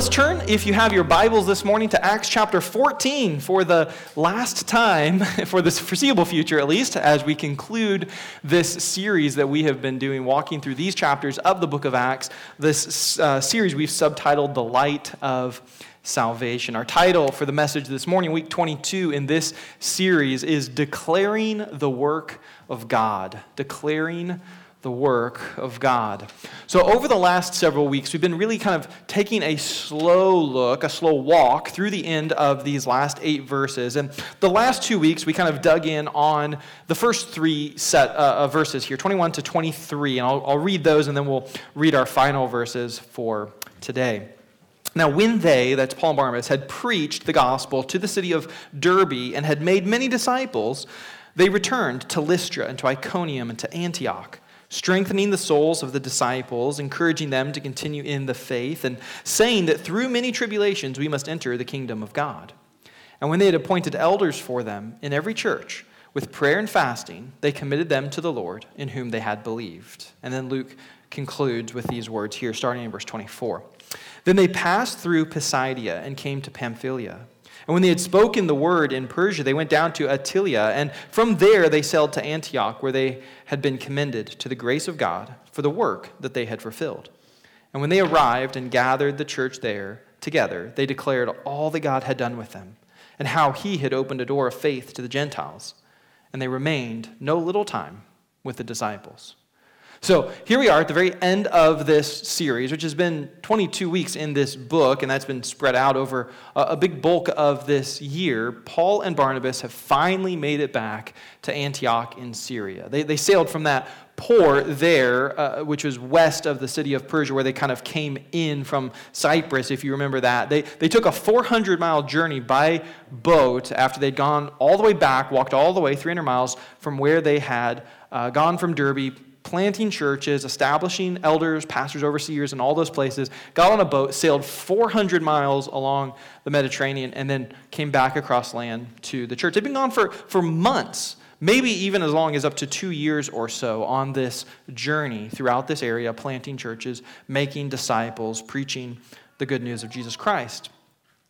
let's turn, if you have your Bibles this morning, to Acts chapter 14 for the last time, for this foreseeable future at least, as we conclude this series that we have been doing, walking through these chapters of the book of Acts. This uh, series we've subtitled The Light of Salvation. Our title for the message this morning, week 22 in this series, is Declaring the Work of God. Declaring the work of God. So, over the last several weeks, we've been really kind of taking a slow look, a slow walk through the end of these last eight verses. And the last two weeks, we kind of dug in on the first three set uh, of verses here 21 to 23. And I'll, I'll read those and then we'll read our final verses for today. Now, when they, that's Paul and Barnabas, had preached the gospel to the city of Derbe and had made many disciples, they returned to Lystra and to Iconium and to Antioch strengthening the souls of the disciples, encouraging them to continue in the faith, and saying that through many tribulations we must enter the kingdom of God. And when they had appointed elders for them in every church, with prayer and fasting, they committed them to the Lord in whom they had believed. And then Luke concludes with these words here, starting in verse 24. Then they passed through Pisidia and came to Pamphylia. And when they had spoken the word in Perga, they went down to Attalia, and from there they sailed to Antioch, where they had been commended to the grace of God for the work that they had fulfilled. And when they arrived and gathered the church there together, they declared all that God had done with them, and how he had opened a door of faith to the Gentiles. And they remained no little time with the disciples. So here we are at the very end of this series, which has been 22 weeks in this book, and that's been spread out over a big bulk of this year. Paul and Barnabas have finally made it back to Antioch in Syria. They, they sailed from that port there, uh, which was west of the city of Perga, where they kind of came in from Cyprus, if you remember that. They, they took a 400 mile journey by boat after they'd gone all the way back, walked all the way 300 miles from where they had uh, gone from Derbe planting churches, establishing elders, pastors, overseers, and all those places, got on a boat, sailed 400 miles along the Mediterranean, and then came back across land to the church. They've been gone for, for months, maybe even as long as up to two years or so on this journey throughout this area, planting churches, making disciples, preaching the good news of Jesus Christ.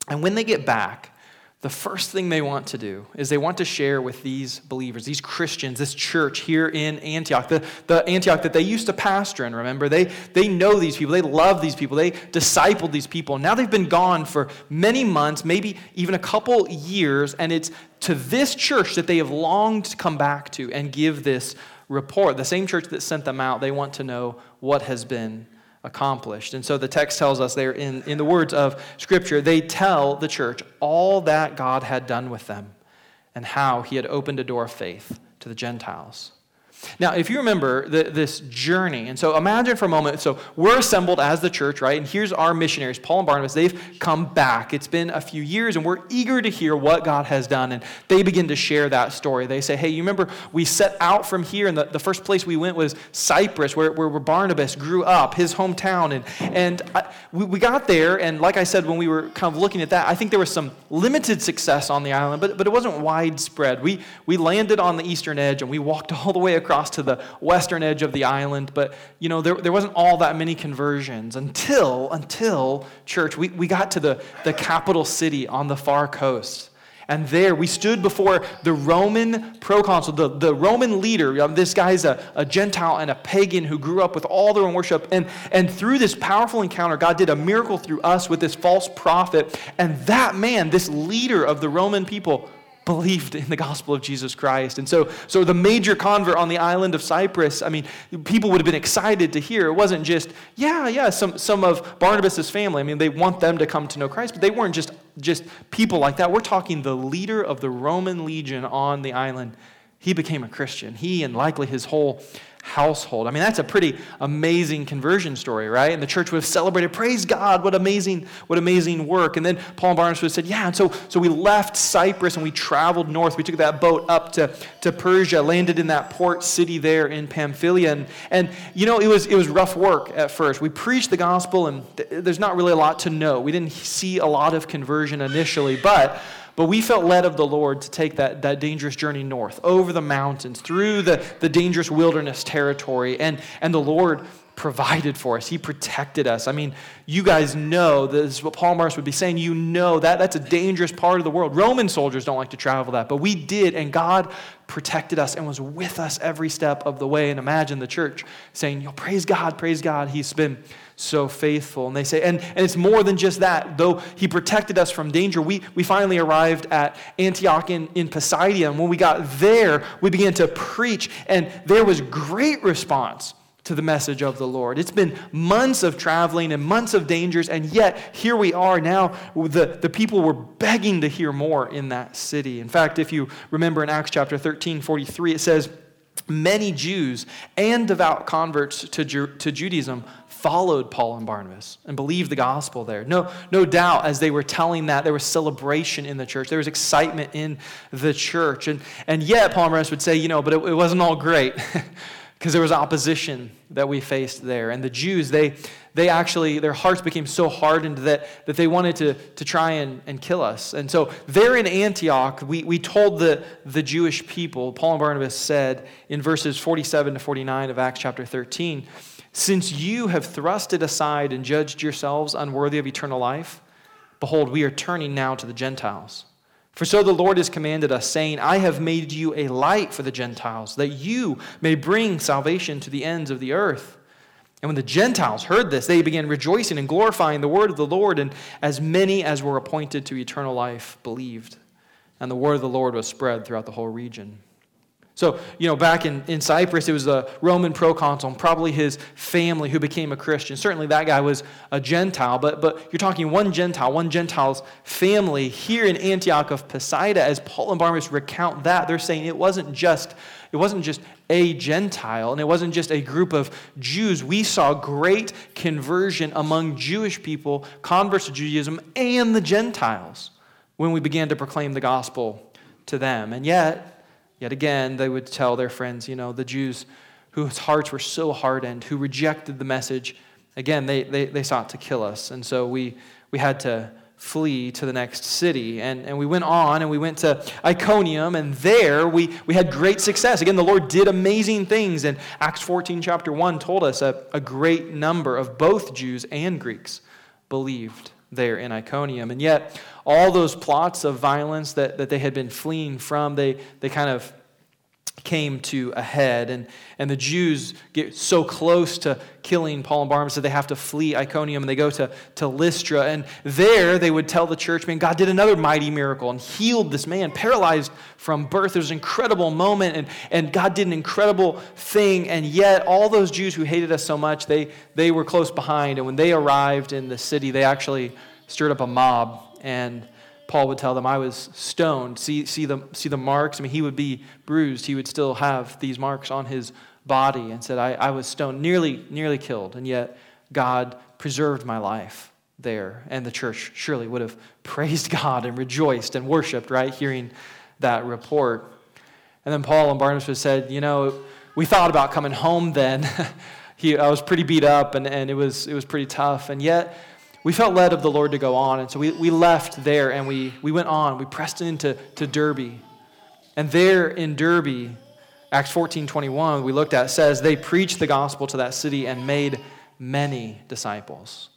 And when they get back, the first thing they want to do is they want to share with these believers, these Christians, this church here in Antioch, the, the Antioch that they used to pastor in, remember? They, they know these people, they love these people, they discipled these people. Now they've been gone for many months, maybe even a couple years, and it's to this church that they have longed to come back to and give this report. The same church that sent them out, they want to know what has been accomplished. And so the text tells us there in, in the words of Scripture, they tell the church all that God had done with them and how he had opened a door of faith to the Gentiles. Now, if you remember the, this journey, and so imagine for a moment, so we're assembled as the church, right? And here's our missionaries, Paul and Barnabas. They've come back. It's been a few years, and we're eager to hear what God has done. And they begin to share that story. They say, hey, you remember we set out from here, and the, the first place we went was Cyprus, where, where Barnabas grew up, his hometown. And, and I, we, we got there, and like I said, when we were kind of looking at that, I think there was some limited success on the island, but, but it wasn't widespread. We, we landed on the eastern edge, and we walked all the way across across to the western edge of the island, but you know, there, there wasn't all that many conversions until, until church, we, we got to the, the capital city on the far coast. And there we stood before the Roman proconsul, the, the Roman leader. This guy's a, a Gentile and a pagan who grew up with all their own worship. And, and through this powerful encounter, God did a miracle through us with this false prophet. And that man, this leader of the Roman people, believed in the gospel of Jesus Christ. And so, so the major convert on the island of Cyprus, I mean, people would have been excited to hear. It wasn't just, yeah, yeah, some, some of Barnabas' family. I mean, they want them to come to know Christ, but they weren't just, just people like that. We're talking the leader of the Roman legion on the island. He became a Christian. He and likely his whole household. I mean, that's a pretty amazing conversion story, right? And the church would have celebrated, praise God, what amazing, what amazing work. And then Paul and Barnabas would have said, yeah, and so, so we left Cyprus and we traveled north. We took that boat up to, to Perga, landed in that port city there in Pamphylia. And, and you know, it was, it was rough work at first. We preached the gospel and th- there's not really a lot to know. We didn't see a lot of conversion initially, but but we felt led of the Lord to take that, that dangerous journey north, over the mountains, through the, the dangerous wilderness territory. And, and the Lord provided for us. He protected us. I mean, you guys know this is what Paul Mars would be saying. You know that that's a dangerous part of the world. Roman soldiers don't like to travel that, but we did, and God protected us and was with us every step of the way. And imagine the church saying, "Yo, praise God, praise God. He's been so faithful." And they say, and, and it's more than just that. Though He protected us from danger, we, we finally arrived at Antioch in, in Pisidia. And when we got there, we began to preach, and there was great response to the message of the Lord. It's been months of traveling and months of dangers, and yet here we are now. The, the people were begging to hear more in that city. In fact, if you remember in Acts chapter 13, 43, it says, Many Jews and devout converts to, Ju- to Judaism followed Paul and Barnabas and believed the gospel there. No, no doubt, as they were telling that, there was celebration in the church. There was excitement in the church. And, and yet, Paul and Barnabas would say, you know, but it, it wasn't all great. because there was opposition that we faced there. And the Jews, they, they actually, their hearts became so hardened that, that they wanted to, to try and, and kill us. And so there in Antioch, we, we told the, the Jewish people, Paul and Barnabas said in verses 47 to 49 of Acts chapter 13, Since you have thrust it aside and judged yourselves unworthy of eternal life, behold, we are turning now to the Gentiles. For so the Lord has commanded us, saying, I have made you a light for the Gentiles, that you may bring salvation to the ends of the earth. And when the Gentiles heard this, they began rejoicing and glorifying the word of the Lord, and as many as were appointed to eternal life believed. And the word of the Lord was spread throughout the whole region. So, you know, back in, in Cyprus, it was a Roman proconsul, probably his family who became a Christian. Certainly that guy was a Gentile, but, but you're talking one Gentile, one Gentile's family. Here in Antioch of Pisidia, as Paul and Barnabas recount that, they're saying it wasn't just, it wasn't just a Gentile, and it wasn't just a group of Jews. We saw great conversion among Jewish people, converts to Judaism, and the Gentiles when we began to proclaim the gospel to them. And yet, Yet again, they would tell their friends, you know, the Jews whose hearts were so hardened, who rejected the message, again, they, they, they sought to kill us. And so we, we had to flee to the next city. And, and we went on and we went to Iconium, and there we, we had great success. Again, the Lord did amazing things. And Acts 14, chapter 1, told us a, a great number of both Jews and Greeks believed there in Iconium. And yet, all those plots of violence that, that they had been fleeing from, they, they kind of came to a head. And, and the Jews get so close to killing Paul and Barnabas that they have to flee Iconium and they go to, to Lystra. And there they would tell the church, man, God did another mighty miracle and healed this man, paralyzed from birth. There was an incredible moment and, and God did an incredible thing. And yet, all those Jews who hated us so much, they, they were close behind. And when they arrived in the city, they actually stirred up a mob and Paul would tell them, I was stoned. See, see, the, see the marks? I mean, he would be bruised. He would still have these marks on his body and said, I, I was stoned, nearly, nearly killed. And yet, God preserved my life there. And the church surely would have praised God and rejoiced and worshiped, right? Hearing that report. And then Paul and Barnabas said, You know, we thought about coming home then. he, I was pretty beat up and, and it, was, it was pretty tough. And yet, we felt led of the Lord to go on. And so we, we left there and we, we went on. We pressed into to Derbe. And there in Derbe, Acts 14 21, we looked at, says, they preached the gospel to that city and made many disciples.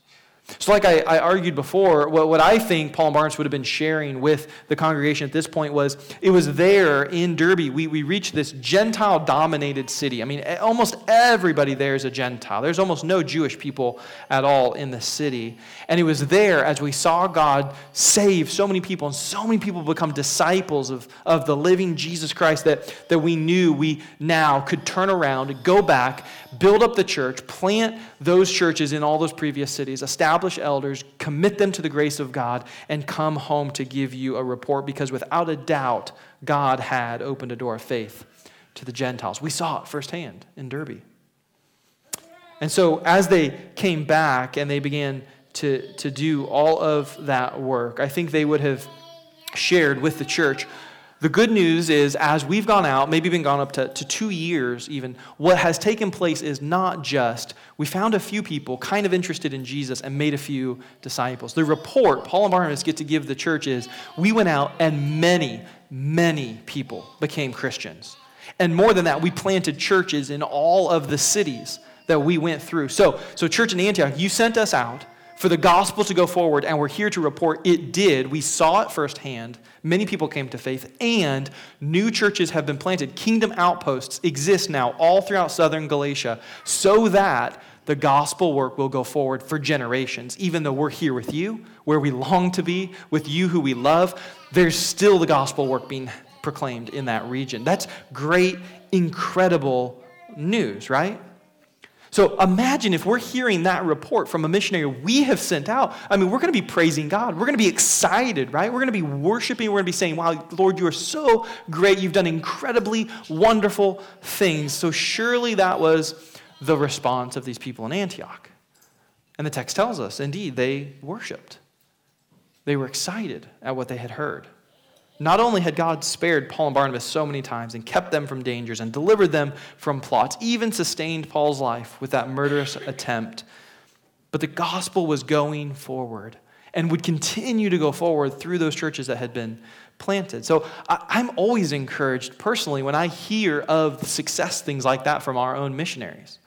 So, like I, I, argued before, what, what I think Paul Barnabas would have been sharing with the congregation at this point was it was there in Derbe. We, we reached this Gentile dominated city. I mean, almost everybody there is a Gentile. There's almost no Jewish people at all in the city. And it was there as we saw God save so many people and so many people become disciples of, of the living Jesus Christ that, that we knew we now could turn around, go back, build up the church, plant those churches in all those previous cities, establish elders, commit them to the grace of God, and come home to give you a report because without a doubt, God had opened a door of faith to the Gentiles. We saw it firsthand in Derbe. And so as they came back and they began to, to do all of that work, I think they would have shared with the church the good news is, as we've gone out, maybe been gone up to, to two years even, what has taken place is not just we found a few people kind of interested in Jesus and made a few disciples. The report Paul and Barnabas get to give the church is we went out and many, many people became Christians. And more than that, we planted churches in all of the cities that we went through. So, so church in Antioch, you sent us out for the gospel to go forward, and we're here to report it did. We saw it firsthand. Many people came to faith, and new churches have been planted. Kingdom outposts exist now all throughout southern Galatia so that the gospel work will go forward for generations. Even though we're here with you, where we long to be, with you who we love, there's still the gospel work being proclaimed in that region. That's great, incredible news, right? So imagine if we're hearing that report from a missionary we have sent out. I mean, we're going to be praising God. We're going to be excited, right? We're going to be worshiping. We're going to be saying, Wow, Lord, you are so great. You've done incredibly wonderful things. So surely that was the response of these people in Antioch. And the text tells us, indeed, they worshiped. They were excited at what they had heard. Not only had God spared Paul and Barnabas so many times and kept them from dangers and delivered them from plots, even sustained Paul's life with that murderous attempt, but the gospel was going forward and would continue to go forward through those churches that had been planted. So I'm always encouraged personally when I hear of success things like that from our own missionaries.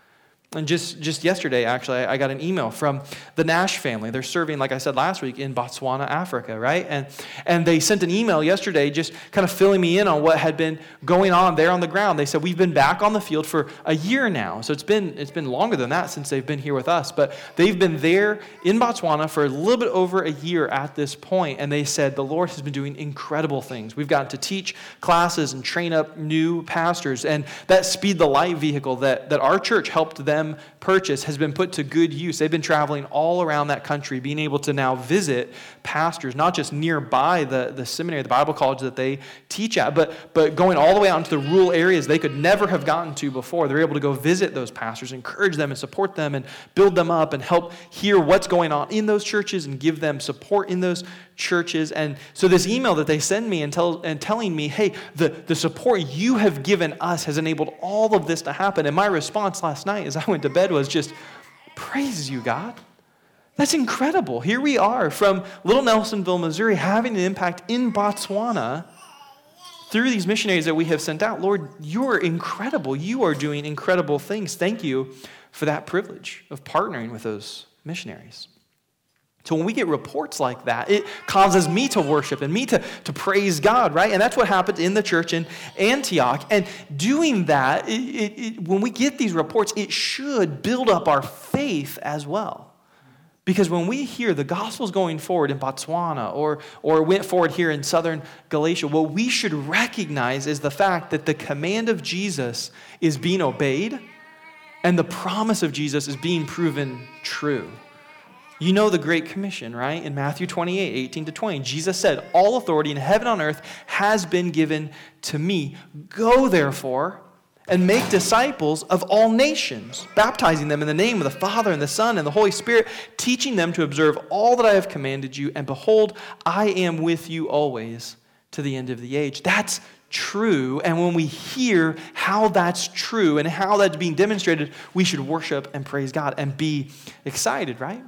And just, just yesterday, actually, I got an email from the Nash family. They're serving, like I said last week, in Botswana, Africa, right? And, and they sent an email yesterday just kind of filling me in on what had been going on there on the ground. They said, We've been back on the field for a year now. So it's been, it's been longer than that since they've been here with us. But they've been there in Botswana for a little bit over a year at this point. point, And they said, The Lord has been doing incredible things. We've gotten to teach classes and train up new pastors. And that Speed the Light vehicle that, that our church helped them them purchase has been put to good use. They've been traveling all around that country, being able to now visit pastors, not just nearby the, the seminary, the Bible college that they teach at, but, but going all the way out into the rural areas they could never have gotten to before. They're able to go visit those pastors, encourage them and support them and build them up and help hear what's going on in those churches and give them support in those churches. And so this email that they send me and, tell, and telling me, hey, the, the support you have given us has enabled all of this to happen. And my response last night as I went to bed was just, praise you, God. That's incredible. Here we are from Little Nelsonville, Missouri, having an impact in Botswana through these missionaries that we have sent out. Lord, you're incredible. You are doing incredible things. Thank you for that privilege of partnering with those missionaries. So when we get reports like that, it causes me to worship and me to, to praise God, right? And that's what happened in the church in Antioch. And doing that, it, it, it, when we get these reports, it should build up our faith as well. Because when we hear the gospel's going forward in Botswana or, or went forward here in southern Galatia, what we should recognize is the fact that the command of Jesus is being obeyed and the promise of Jesus is being proven true. You know the Great Commission, right? In Matthew 28, 18 to 20, Jesus said, All authority in heaven and on earth has been given to me. Go, therefore, and make disciples of all nations, baptizing them in the name of the Father and the Son and the Holy Spirit, teaching them to observe all that I have commanded you. And behold, I am with you always to the end of the age. That's true. And when we hear how that's true and how that's being demonstrated, we should worship and praise God and be excited, right?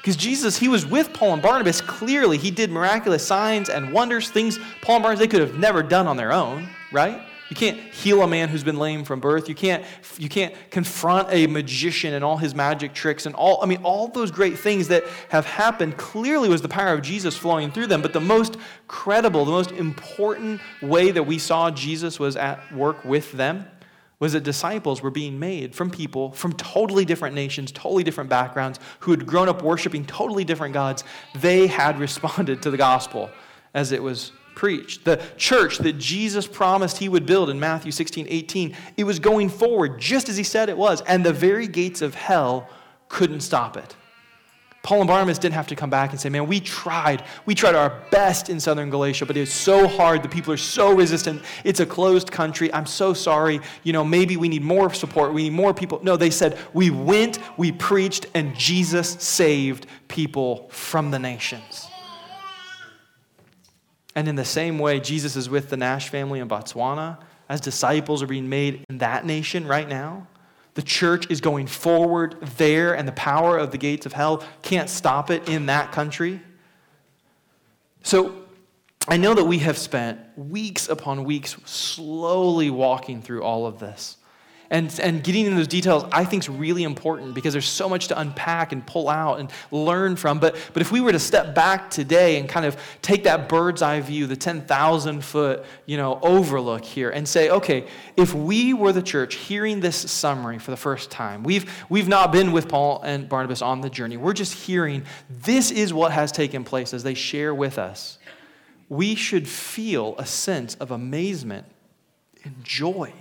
Because Jesus, he was with Paul and Barnabas. Clearly, he did miraculous signs and wonders, things Paul and Barnabas they could have never done on their own, right? You can't heal a man who's been lame from birth. You can't, you can't confront a magician and all his magic tricks and all, I mean, all those great things that have happened clearly was the power of Jesus flowing through them. But the most credible, the most important way that we saw Jesus was at work with them was that disciples were being made from people from totally different nations, totally different backgrounds, who had grown up worshiping totally different gods. They had responded to the gospel as it was preached. The church that Jesus promised he would build in Matthew 16, 18, it was going forward just as he said it was, and the very gates of hell couldn't stop it. Paul and Barnabas didn't have to come back and say, Man, we tried. We tried our best in southern Galatia, but it's so hard. The people are so resistant. It's a closed country. I'm so sorry. You know, maybe we need more support. We need more people. No, they said, We went, we preached, and Jesus saved people from the nations. And in the same way, Jesus is with the Nash family in Botswana as disciples are being made in that nation right now. The church is going forward there, and the power of the gates of hell can't stop it in that country. So, I know that we have spent weeks upon weeks slowly walking through all of this. And, and getting into those details, I think, is really important because there's so much to unpack and pull out and learn from. But, but if we were to step back today and kind of take that bird's eye view, the 10,000 foot you know, overlook here, and say, okay, if we were the church hearing this summary for the first time, we've, we've not been with Paul and Barnabas on the journey, we're just hearing this is what has taken place as they share with us. We should feel a sense of amazement and joy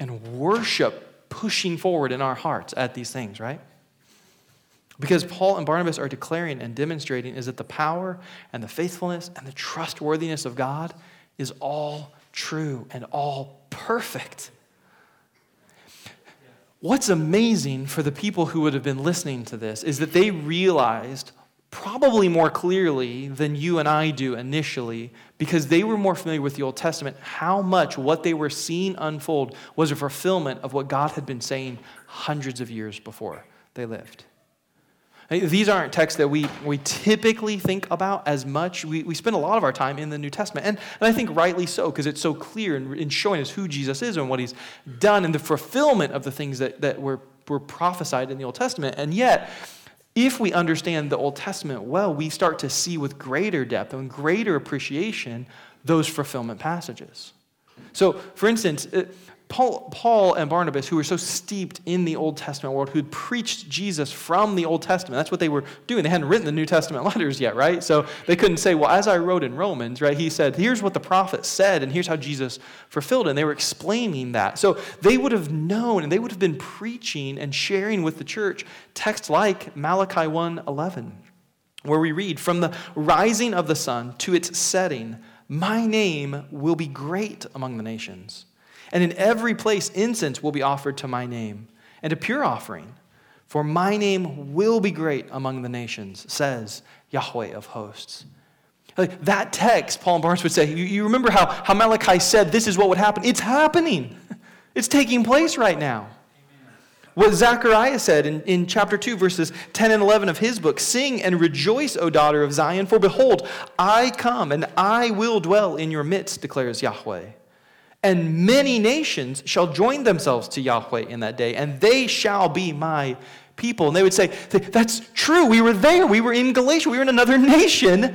and worship pushing forward in our hearts at these things, right? Because Paul and Barnabas are declaring and demonstrating is that the power and the faithfulness and the trustworthiness of God is all true and all perfect. What's amazing for the people who would have been listening to this is that they realized probably more clearly than you and I do initially, because they were more familiar with the Old Testament, how much what they were seeing unfold was a fulfillment of what God had been saying hundreds of years before they lived. These aren't texts that we, we typically think about as much. We, we spend a lot of our time in the New Testament, and, and I think rightly so, because it's so clear in, in showing us who Jesus is and what he's done and the fulfillment of the things that, that were, were prophesied in the Old Testament. And yet, if we understand the Old Testament well, we start to see with greater depth and greater appreciation those fulfillment passages. So, for instance, Paul, Paul and Barnabas, who were so steeped in the Old Testament world, who'd preached Jesus from the Old Testament, that's what they were doing. They hadn't written the New Testament letters yet, right? So they couldn't say, well, as I wrote in Romans, right, he said, here's what the prophet said, and here's how Jesus fulfilled it. And they were explaining that. So they would have known, and they would have been preaching and sharing with the church texts like Malachi 1 11, where we read, From the rising of the sun to its setting, my name will be great among the nations. And in every place, incense will be offered to my name, and a pure offering. For my name will be great among the nations, says Yahweh of hosts. Like that text, Paul and Barnabas would say, you, you remember how, how Malachi said this is what would happen? It's happening. It's taking place right now. What Zechariah said in, in chapter 2, verses 10 and 11 of his book Sing and rejoice, O daughter of Zion, for behold, I come and I will dwell in your midst, declares Yahweh. And many nations shall join themselves to Yahweh in that day, and they shall be my people. And they would say, That's true. We were there. We were in Galatia. We were in another nation.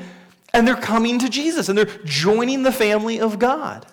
And they're coming to Jesus, and they're joining the family of God.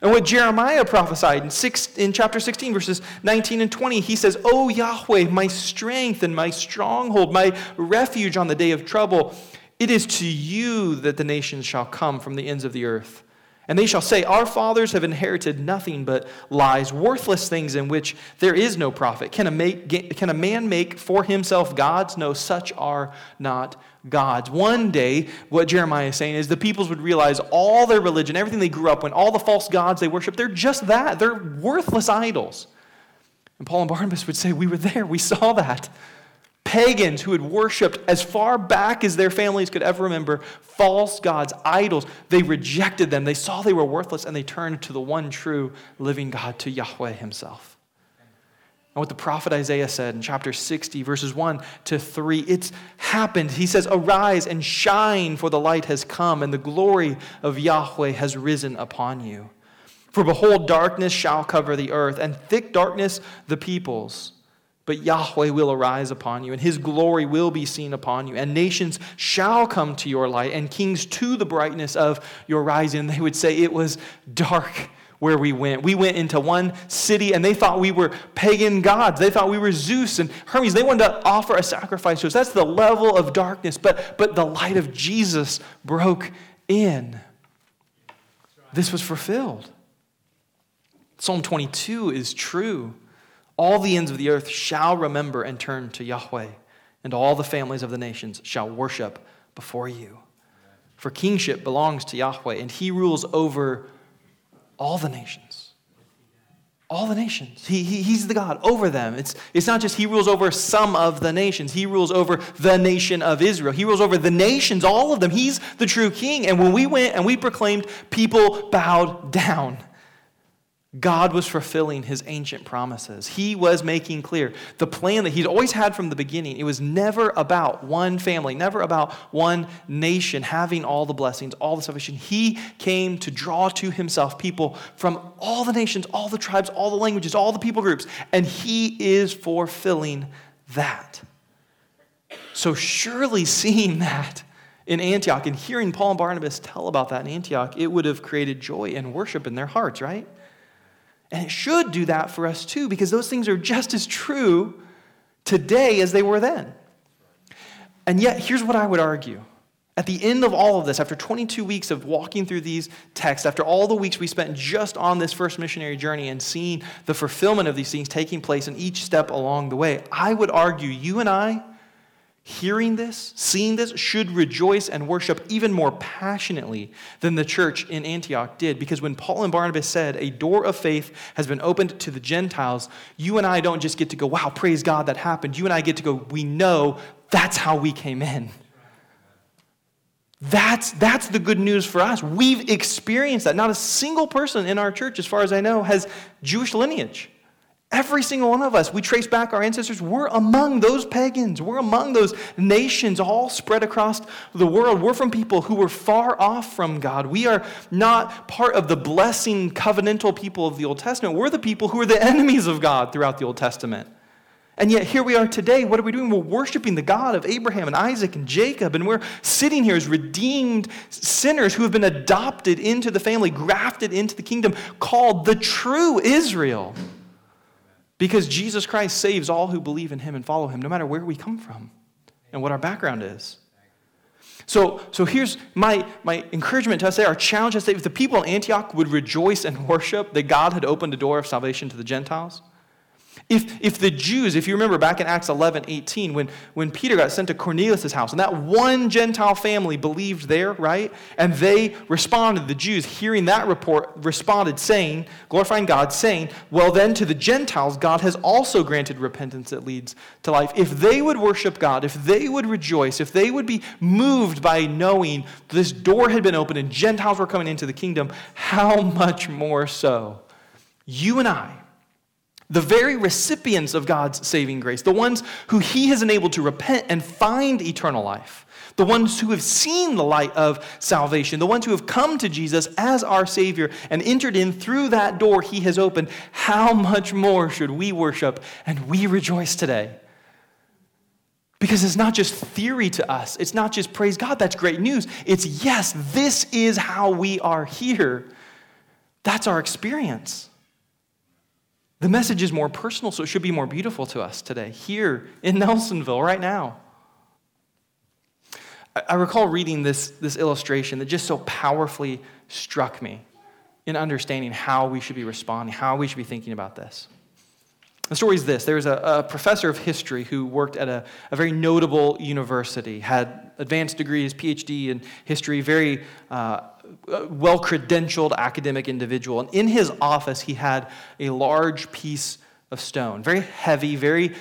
And what Jeremiah prophesied in, six, in chapter 16, verses 19 and 20, he says, O Yahweh, my strength and my stronghold, my refuge on the day of trouble, it is to you that the nations shall come from the ends of the earth. And they shall say, Our fathers have inherited nothing but lies, worthless things in which there is no profit. Can a, make, can a man make for himself gods? No, such are not gods. One day, what Jeremiah is saying is the peoples would realize all their religion, everything they grew up with, all the false gods they worship, they're just that. They're worthless idols. And Paul and Barnabas would say, We were there, we saw that pagans who had worshiped as far back as their families could ever remember false gods, idols. They rejected them. They saw they were worthless and they turned to the one true living God, to Yahweh Himself. And what the prophet Isaiah said in chapter 60, verses 1 to 3, it's happened. He says, Arise and shine, for the light has come, and the glory of Yahweh has risen upon you. For behold, darkness shall cover the earth, and thick darkness the peoples. But Yahweh will arise upon you, and his glory will be seen upon you. And nations shall come to your light, and kings to the brightness of your rising. They would say it was dark where we went. We went into one city, and they thought we were pagan gods. They thought we were Zeus and Hermes. They wanted to offer a sacrifice to us. That's the level of darkness. But, but the light of Jesus broke in. This was fulfilled. Psalm 22 is true. All the ends of the earth shall remember and turn to Yahweh, and all the families of the nations shall worship before you. For kingship belongs to Yahweh, and he rules over all the nations. All the nations. He, he, he's the God over them. It's, it's not just he rules over some of the nations, he rules over the nation of Israel. He rules over the nations, all of them. He's the true king. And when we went and we proclaimed, people bowed down. God was fulfilling his ancient promises. He was making clear the plan that he'd always had from the beginning. It was never about one family, never about one nation having all the blessings, all the salvation. He came to draw to himself people from all the nations, all the tribes, all the languages, all the people groups, and he is fulfilling that. So, surely seeing that in Antioch and hearing Paul and Barnabas tell about that in Antioch, it would have created joy and worship in their hearts, right? And it should do that for us too, because those things are just as true today as they were then. And yet, here's what I would argue. At the end of all of this, after 22 weeks of walking through these texts, after all the weeks we spent just on this first missionary journey and seeing the fulfillment of these things taking place in each step along the way, I would argue you and I hearing this, seeing this, should rejoice and worship even more passionately than the church in Antioch did. Because when Paul and Barnabas said, A door of faith has been opened to the Gentiles, you and I don't just get to go, Wow, praise God, that happened. You and I get to go, We know that's how we came in. That's, that's the good news for us. We've experienced that. Not a single person in our church, as far as I know, has Jewish lineage. Every single one of us, we trace back our ancestors. We're among those pagans. We're among those nations all spread across the world. We're from people who were far off from God. We are not part of the blessing covenantal people of the Old Testament. We're the people who are the enemies of God throughout the Old Testament. And yet, here we are today. What are we doing? We're worshiping the God of Abraham and Isaac and Jacob. And we're sitting here as redeemed sinners who have been adopted into the family, grafted into the kingdom, called the true Israel. Because Jesus Christ saves all who believe in him and follow him, no matter where we come from and what our background is. So, so here's my, my encouragement to us our challenge to say if the people in Antioch would rejoice and worship that God had opened a door of salvation to the Gentiles, if, if the Jews, if you remember back in Acts 11, 18, when, when Peter got sent to Cornelius' house, and that one Gentile family believed there, right? And they responded, the Jews, hearing that report, responded, saying, glorifying God, saying, Well, then to the Gentiles, God has also granted repentance that leads to life. If they would worship God, if they would rejoice, if they would be moved by knowing this door had been opened and Gentiles were coming into the kingdom, how much more so? You and I the very recipients of God's saving grace, the ones who He has enabled to repent and find eternal life, the ones who have seen the light of salvation, the ones who have come to Jesus as our Savior and entered in through that door He has opened, how much more should we worship and we rejoice today? Because it's not just theory to us. It's not just praise God, that's great news. It's yes, this is how we are here. That's our experience. The message is more personal, so it should be more beautiful to us today, here in Nelsonville, right now. I recall reading this, this illustration that just so powerfully struck me in understanding how we should be responding, how we should be thinking about this. The story is this there's a, a professor of history who worked at a, a, very notable university, had advanced degrees, PhD in history, very uh, well credentialed academic individual. And in his office, he had a large piece of stone. Very heavy, very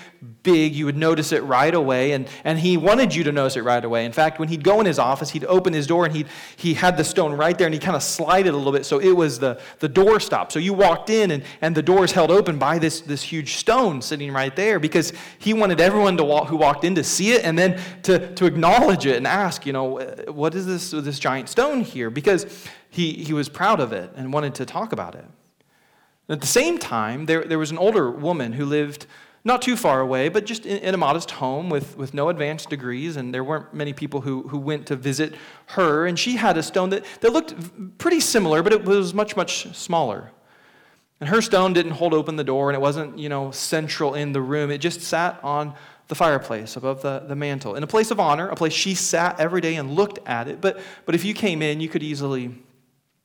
big. You would notice it right away. And, and he wanted you to notice it right away. In fact, when he'd go in his office, he'd open his door and he'd, he had the stone right there and he kind of slide it a little bit so it was the, the door stop. So you walked in and, and the door is held open by this, this huge stone sitting right there because he wanted everyone to walk, who walked in to see it and then to, to acknowledge it and ask, you know, what is this, this giant stone here? Because he, he was proud of it and wanted to talk about it. At the same time, there, there was an older woman who lived not too far away, but just in, in, a modest home with, with no advanced degrees, and there weren't many people who, who went to visit her. And she had a stone that, that looked pretty similar, but it was much, much smaller. And her stone didn't hold open the door, and it wasn't, you know, central in the room. It just sat on the fireplace above the, the mantle in a place of honor, a place she sat every day and looked at it. But, but if you came in, you could easily,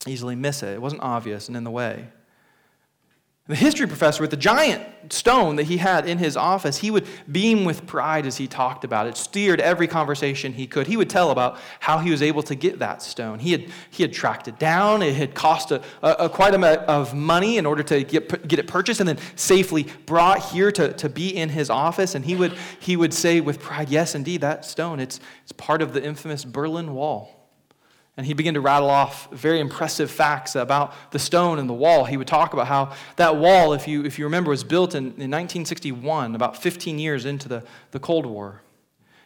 easily miss it. It wasn't obvious and in the way. The history professor, with the giant stone that he had in his office, he would beam with pride as he talked about it, steered every conversation he could. He would tell about how he was able to get that stone. He had, he had tracked it down, it had cost a, a, a quite a amount of money in order to get, get it purchased and then safely brought here to, to be in his office. And he would, he would say with pride, Yes, indeed, that stone, it's, it's part of the infamous Berlin Wall. And he began to rattle off very impressive facts about the stone and the wall. He would talk about how that wall, if you, if you remember, was built in, in 1961, about 15 years into the, the Cold War.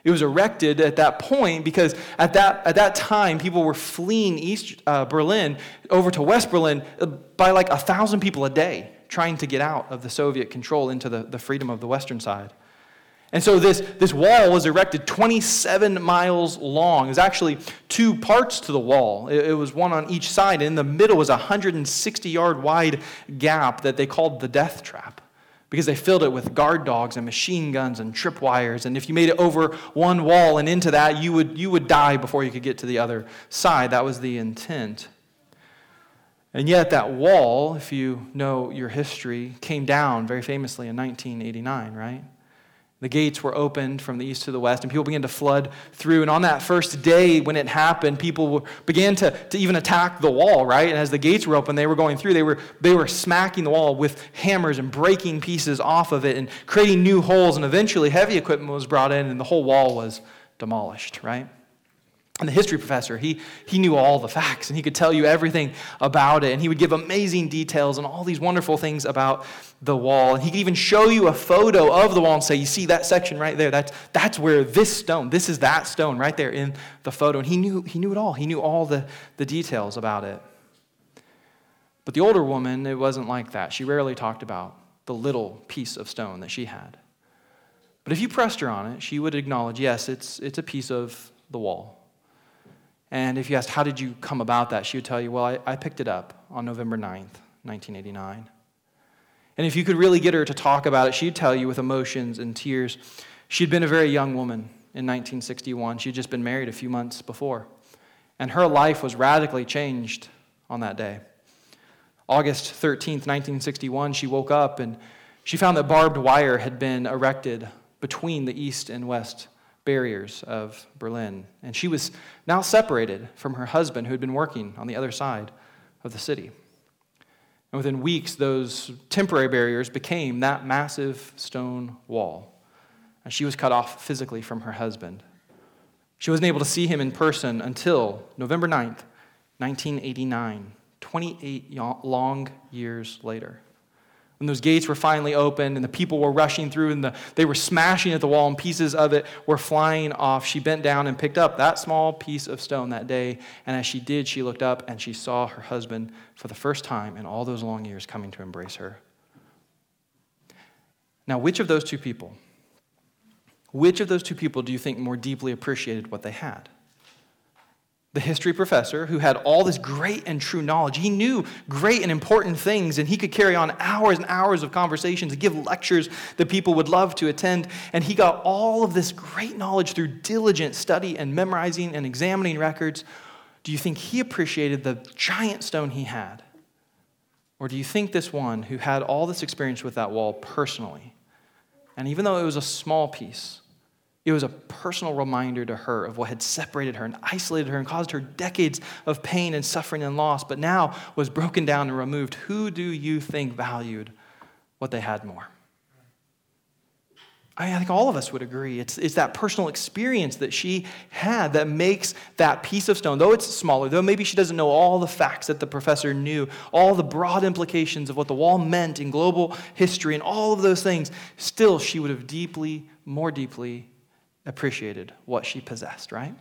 It was erected at that point because at that, at that time, people were fleeing East uh, Berlin over to West Berlin uh, by like a thousand people a day, trying to get out of the Soviet control into the, the freedom of the Western side. And so this, this wall was erected 27 miles long. There's actually two parts to the wall. It, it was one on each side, and in the middle was a 160 yard wide gap that they called the death trap because they filled it with guard dogs and machine guns and tripwires. And if you made it over one wall and into that, you would, you would die before you could get to the other side. That was the intent. And yet, that wall, if you know your history, came down very famously in 1989, right? The gates were opened from the east to the west, and people began to flood through. And on that first day when it happened, people began to, to even attack the wall, right? And as the gates were open, they were going through. They were, they were smacking the wall with hammers and breaking pieces off of it and creating new holes. And eventually, heavy equipment was brought in, and the whole wall was demolished, right? And the history professor, he, he knew all the facts and he could tell you everything about it. And he would give amazing details and all these wonderful things about the wall. And he could even show you a photo of the wall and say, You see that section right there? That's, that's where this stone, this is that stone right there in the photo. And he knew, he knew it all. He knew all the, the details about it. But the older woman, it wasn't like that. She rarely talked about the little piece of stone that she had. But if you pressed her on it, she would acknowledge, Yes, it's, it's a piece of the wall. And if you asked, how did you come about that? She would tell you, well, I, I picked it up on November 9th, 1989. And if you could really get her to talk about it, she'd tell you with emotions and tears. She'd been a very young woman in 1961. She'd just been married a few months before. And her life was radically changed on that day. August 13th, 1961, she woke up and she found that barbed wire had been erected between the east and west barriers of Berlin. And she was now separated from her husband, who had been working on the other side of the city. And within weeks, those temporary barriers became that massive stone wall. And she was cut off physically from her husband. She wasn't able to see him in person until November 9th, 1989, 28 long years later when those gates were finally opened and the people were rushing through and the, they were smashing at the wall and pieces of it were flying off, she bent down and picked up that small piece of stone that day. And as she did, she looked up and she saw her husband for the first time in all those long years coming to embrace her. Now, which of those two people, which of those two people do you think more deeply appreciated what they had? The history professor who had all this great and true knowledge. He knew great and important things, and he could carry on hours and hours of conversations and give lectures that people would love to attend. And he got all of this great knowledge through diligent study and memorizing and examining records. Do you think he appreciated the giant stone he had? Or do you think this one who had all this experience with that wall personally, and even though it was a small piece, it was a personal reminder to her of what had separated her and isolated her and caused her decades of pain and suffering and loss, but now was broken down and removed. Who do you think valued what they had more? I, mean, I think all of us would agree. It's, it's that personal experience that she had that makes that piece of stone, though it's smaller, though maybe she doesn't know all the facts that the professor knew, all the broad implications of what the wall meant in global history and all of those things, still she would have deeply, more deeply appreciated what she possessed, right?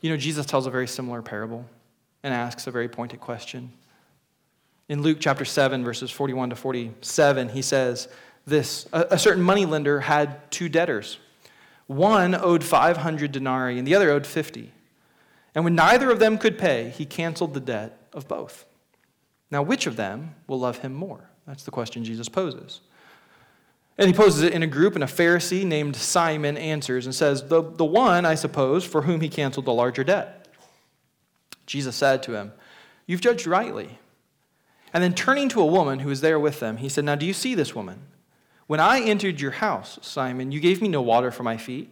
You know, Jesus tells a very similar parable and asks a very pointed question. In Luke chapter 7, verses 41 to 47, he says this A, certain moneylender had two debtors. One owed 500 denarii, and the other owed 50. And when neither of them could pay, he canceled the debt of both. Now, which of them will love him more? That's the question Jesus poses. And he poses it in a group, and a Pharisee named Simon answers and says, The, the one, I suppose, for whom he canceled the larger debt. Jesus said to him, You've judged rightly. And then turning to a woman who was there with them, he said, Now do you see this woman? When I entered your house, Simon, you gave me no water for my feet,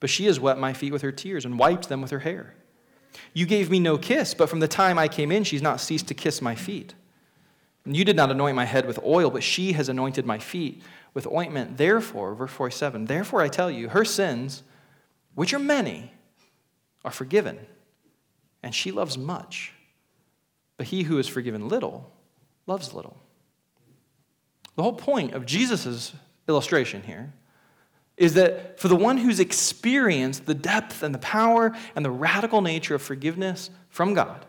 but she has wet my feet with her tears and wiped them with her hair. You gave me no kiss, but from the time I came in, she's not ceased to kiss my feet. And you did not anoint my head with oil, but she has anointed my feet with ointment. Therefore, verse 47, therefore I tell you, her sins, which are many, are forgiven, and she loves much. But he who is forgiven little loves little. The whole point of Jesus' illustration here is that for the one who's experienced the depth and the power and the radical nature of forgiveness from God,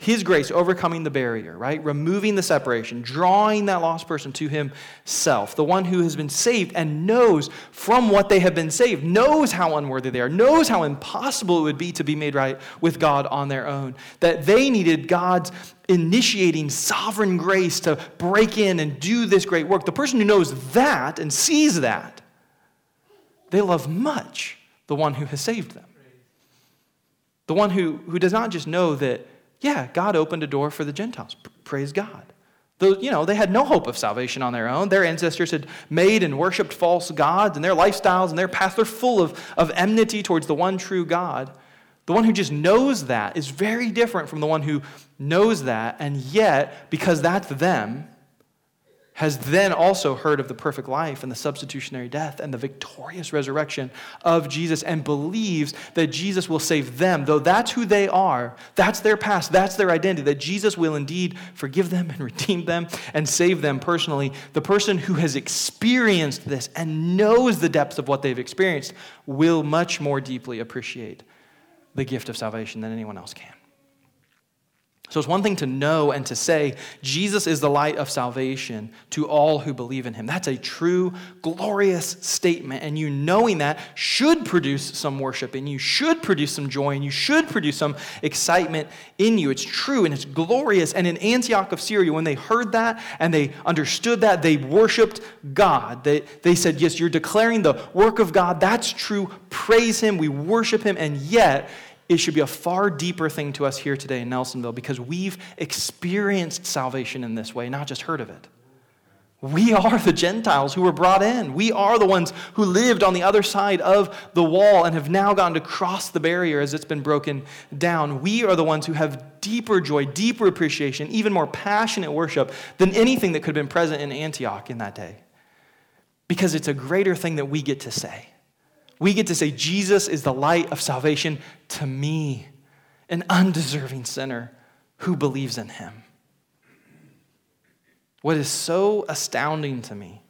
his grace overcoming the barrier, right? Removing the separation, drawing that lost person to himself. The one who has been saved and knows from what they have been saved, knows how unworthy they are, knows how impossible it would be to be made right with God on their own. That they needed God's initiating sovereign grace to break in and do this great work. The person who knows that and sees that, they love much the one who has saved them. The one who, who does not just know that yeah, God opened a door for the Gentiles. Praise God. Those, you know, they had no hope of salvation on their own. Their ancestors had made and worshiped false gods, and their lifestyles and their past, they're full of, of enmity towards the one true God. The one who just knows that is very different from the one who knows that, and yet, because that's them, has then also heard of the perfect life and the substitutionary death and the victorious resurrection of Jesus and believes that Jesus will save them, though that's who they are, that's their past, that's their identity, that Jesus will indeed forgive them and redeem them and save them personally. The person who has experienced this and knows the depths of what they've experienced will much more deeply appreciate the gift of salvation than anyone else can. So it's one thing to know and to say, Jesus is the light of salvation to all who believe in him. That's a true, glorious statement. And you knowing that should produce some worship in you, should produce some joy, and you should produce some excitement in you. It's true and it's glorious. And in Antioch of Syria, when they heard that and they understood that, they worshiped God. They, they said, Yes, you're declaring the work of God. That's true. Praise him. We worship him. And yet, it should be a far deeper thing to us here today in Nelsonville because we've experienced salvation in this way, not just heard of it. We are the Gentiles who were brought in. We are the ones who lived on the other side of the wall and have now gone to cross the barrier as it's been broken down. We are the ones who have deeper joy, deeper appreciation, even more passionate worship than anything that could have been present in Antioch in that day. Because it's a greater thing that we get to say. We get to say, Jesus is the light of salvation to me, an undeserving sinner who believes in him. What is so astounding to me,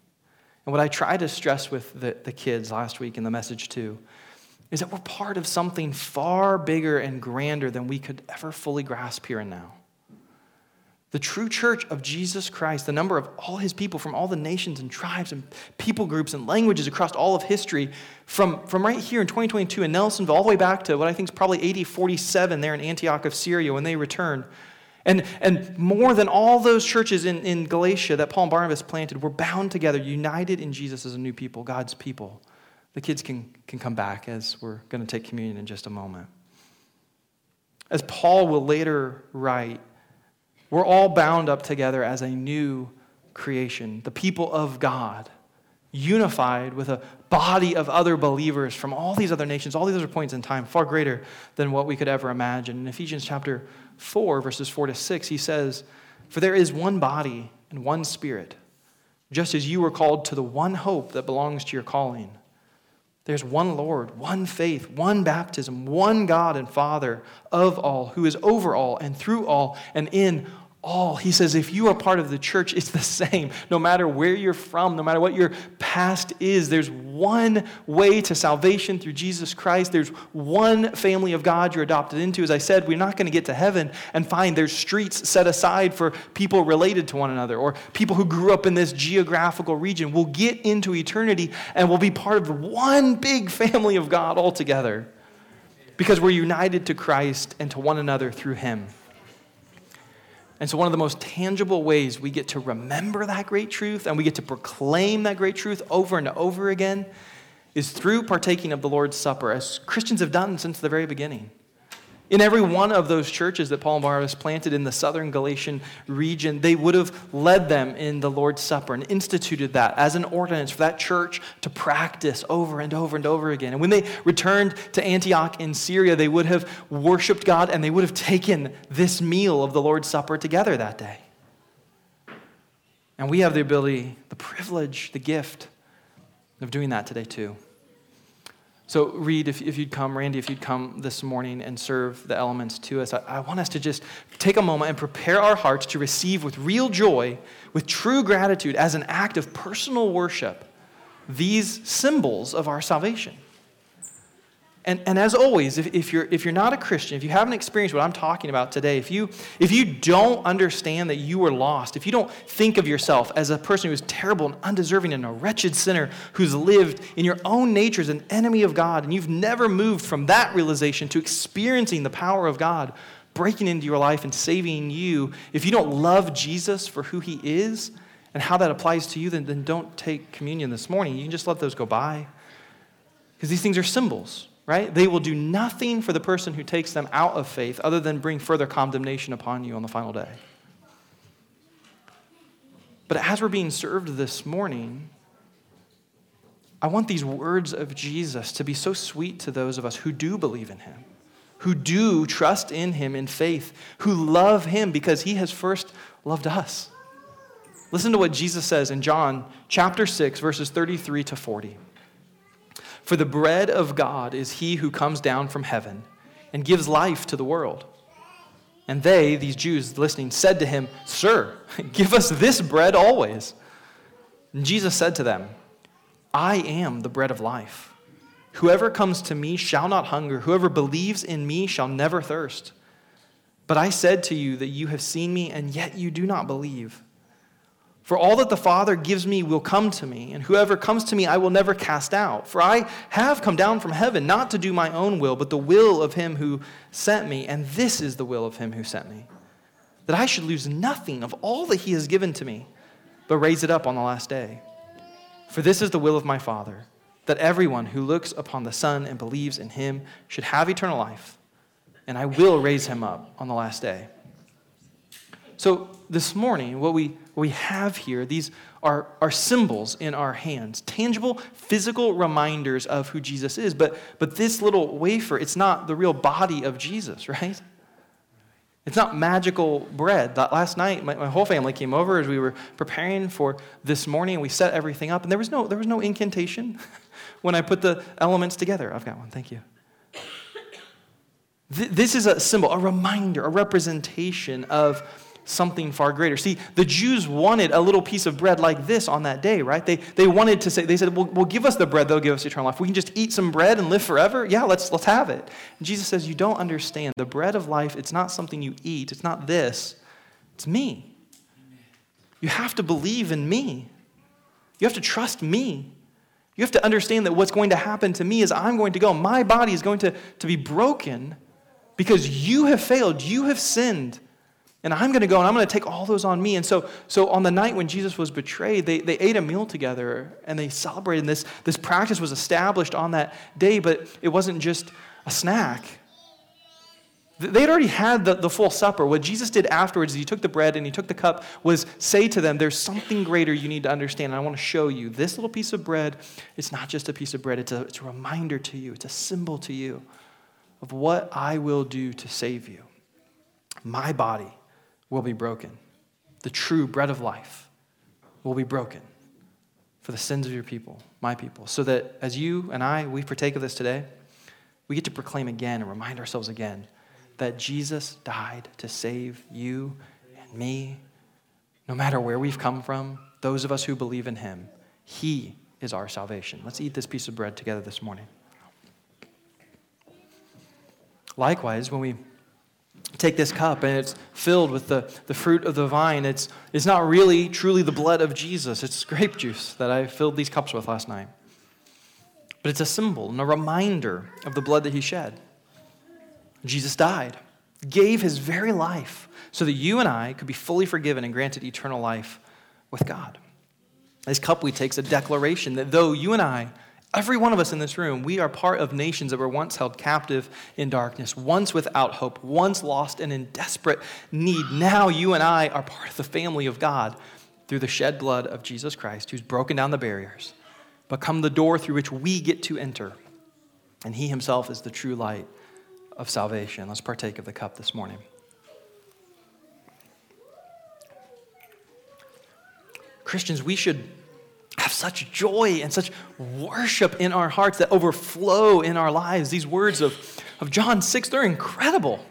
and what I tried to stress with the, the kids last week in the message too, is that we're part of something far bigger and grander than we could ever fully grasp here and now. The true church of Jesus Christ, the number of all his people from all the nations and tribes and people groups and languages across all of history, from, from right here in 2022 in Nelsonville, all the way back to what I think is probably AD 47 there in Antioch of Syria when they returned. And, and more than all those churches in, in Galatia that Paul and Barnabas planted were bound together, united in Jesus as a new people, God's people. The kids can, can come back as we're going to take communion in just a moment. As Paul will later write, we're all bound up together as a new creation, the people of God, unified with a body of other believers from all these other nations, all these other points in time, far greater than what we could ever imagine. In Ephesians chapter 4, verses 4 to 6, he says, For there is one body and one spirit, just as you were called to the one hope that belongs to your calling. There's one Lord, one faith, one baptism, one God and Father of all, who is over all and through all and in all. He says, if you are part of the church, it's the same. No matter where you're from, no matter what your past is, there's one way to salvation through Jesus Christ. There's one family of God you're adopted into. As I said, we're not going to get to heaven and find there's streets set aside for people related to one another or people who grew up in this geographical region. We'll get into eternity and we'll be part of one big family of God altogether because we're united to Christ and to one another through Him. And so, one of the most tangible ways we get to remember that great truth and we get to proclaim that great truth over and over again is through partaking of the Lord's Supper, as Christians have done since the very beginning. In every one of those churches that Paul and Barnabas planted in the southern Galatian region, they would have led them in the Lord's Supper and instituted that as an ordinance for that church to practice over and over and over again. And when they returned to Antioch in Syria, they would have worshiped God and they would have taken this meal of the Lord's Supper together that day. And we have the ability, the privilege, the gift of doing that today too. So, Reed, if, if you'd come, Randy, if you'd come this morning and serve the elements to us, I, I, want us to just take a moment and prepare our hearts to receive with real joy, with true gratitude, as an act of personal worship, these symbols of our salvation. And, and as always, if, if, you're, if you're not a Christian, if you haven't experienced what I'm talking about today, if you, if you don't understand that you were lost, if you don't think of yourself as a person who is terrible and undeserving and a wretched sinner who's lived in your own nature as an enemy of God, and you've never moved from that realization to experiencing the power of God breaking into your life and saving you, if you don't love Jesus for who he is and how that applies to you, then, then don't take communion this morning. You can just let those go by. Because these things are symbols right? They will do nothing for the person who takes them out of faith other than bring further condemnation upon you on the final day. But as we're being served this morning, I want these words of Jesus to be so sweet to those of us who do believe in him, who do trust in him in faith, who love him because he has first loved us. Listen to what Jesus says in John chapter 6, verses 33 to 40. For the bread of God is he who comes down from heaven and gives life to the world. And they, these Jews listening, said to him, Sir, give us this bread always. And Jesus said to them, I am the bread of life. Whoever comes to me shall not hunger. Whoever believes in me shall never thirst. But I said to you that you have seen me, and yet you do not believe. For all that the Father gives me will come to me, and whoever comes to me I will never cast out. For I have come down from heaven not to do my own will, but the will of him who sent me, and this is the will of him who sent me. That I should lose nothing of all that he has given to me, but raise it up on the last day. For this is the will of my Father, that everyone who looks upon the Son and believes in him should have eternal life, and I will raise him up on the last day. So, this morning, what we, what we have here, these are, are symbols in our hands, tangible, physical reminders of who Jesus is. But, but this little wafer, it's not the real body of Jesus, right? It's not magical bread. That last night, my, my whole family came over as we were preparing for this morning, and we set everything up, and there was no, there was no incantation when I put the elements together. I've got one, thank you. This is a symbol, a reminder, a representation of something far greater. See, the Jews wanted a little piece of bread like this on that day, right? They, they wanted to say, they said, well, well, give us the bread, they'll give us eternal life. We can just eat some bread and live forever? Yeah, let's, let's have it. And Jesus says, you don't understand. The bread of life, it's not something you eat. It's not this. It's me. You have to believe in me. You have to trust me. You have to understand that what's going to happen to me is I'm going to go. My body is going to, to be broken because you have failed. You have sinned. And I'm going to go and I'm going to take all those on me. And so, so on the night when Jesus was betrayed, they, they ate a meal together and they celebrated. And this, this practice was established on that day, but it wasn't just a snack. They had already had the, the full supper. What Jesus did afterwards is he took the bread and he took the cup, was say to them, There's something greater you need to understand. And I want to show you. This little piece of bread, it's not just a piece of bread, it's a, it's a reminder to you, it's a symbol to you of what I will do to save you. My body will be broken. The true bread of life will be broken for the sins of your people, my people, so that as you and I, we partake of this today, we get to proclaim again and remind ourselves again that Jesus died to save you and me, no matter where we've come from, those of us who believe in him. He is our salvation. Let's eat this piece of bread together this morning. Likewise, when we take this cup and it's filled with the, the fruit of the vine. It's, it's not really truly the blood of Jesus, it's grape juice that I filled these cups with last night. But it's a symbol and a reminder of the blood that he shed. Jesus died, gave his very life so that you and I could be fully forgiven and granted eternal life with God. This cup we take is a declaration that though you and I Every one of us in this room, we are part of nations that were once held captive in darkness, once without hope, once lost and in desperate need. Now you and I are part of the family of God through the shed blood of Jesus Christ, who's broken down the barriers, become the door through which we get to enter. And he himself is the true light of salvation. Let's partake of the cup this morning. Christians, we should have such joy and such worship in our hearts that overflow in our lives. These words of, of John 6, they're incredible.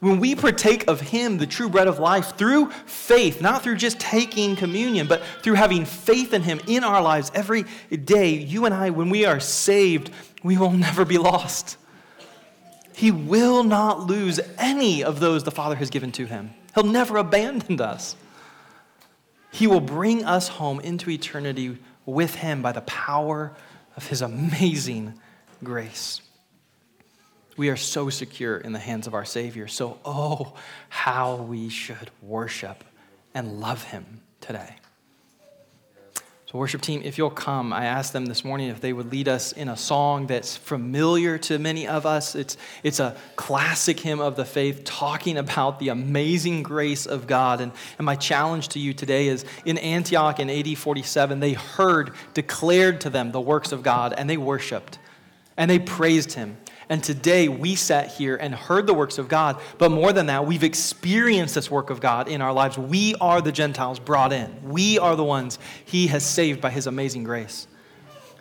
When we partake of Him, the true bread of life, through faith, not through just taking communion, but through having faith in Him in our lives every day, you and I, when we are saved, we will never be lost. He will not lose any of those the Father has given to Him, He'll never abandon us. He will bring us home into eternity with Him by the power of His amazing grace. We are so secure in the hands of our Savior. So, oh, how we should worship and love Him today. So, worship team, if you'll come, I asked them this morning if they would lead us in a song that's familiar to many of us. It's, it's a classic hymn of the faith talking about the amazing grace of God. And, and my challenge to you today is in Antioch in AD 47, they heard declared to them the works of God, and they worshiped and they praised Him. And today we sat here and heard the works of God, but more than that, we've experienced this work of God in our lives. We are the Gentiles brought in, we are the ones He has saved by His amazing grace.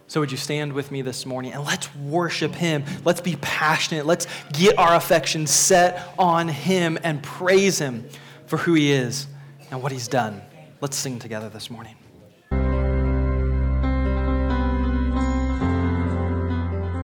So, would you stand with me this morning and let's worship Him? Let's be passionate. Let's get our affection set on Him and praise Him for who He is and what He's done. Let's sing together this morning.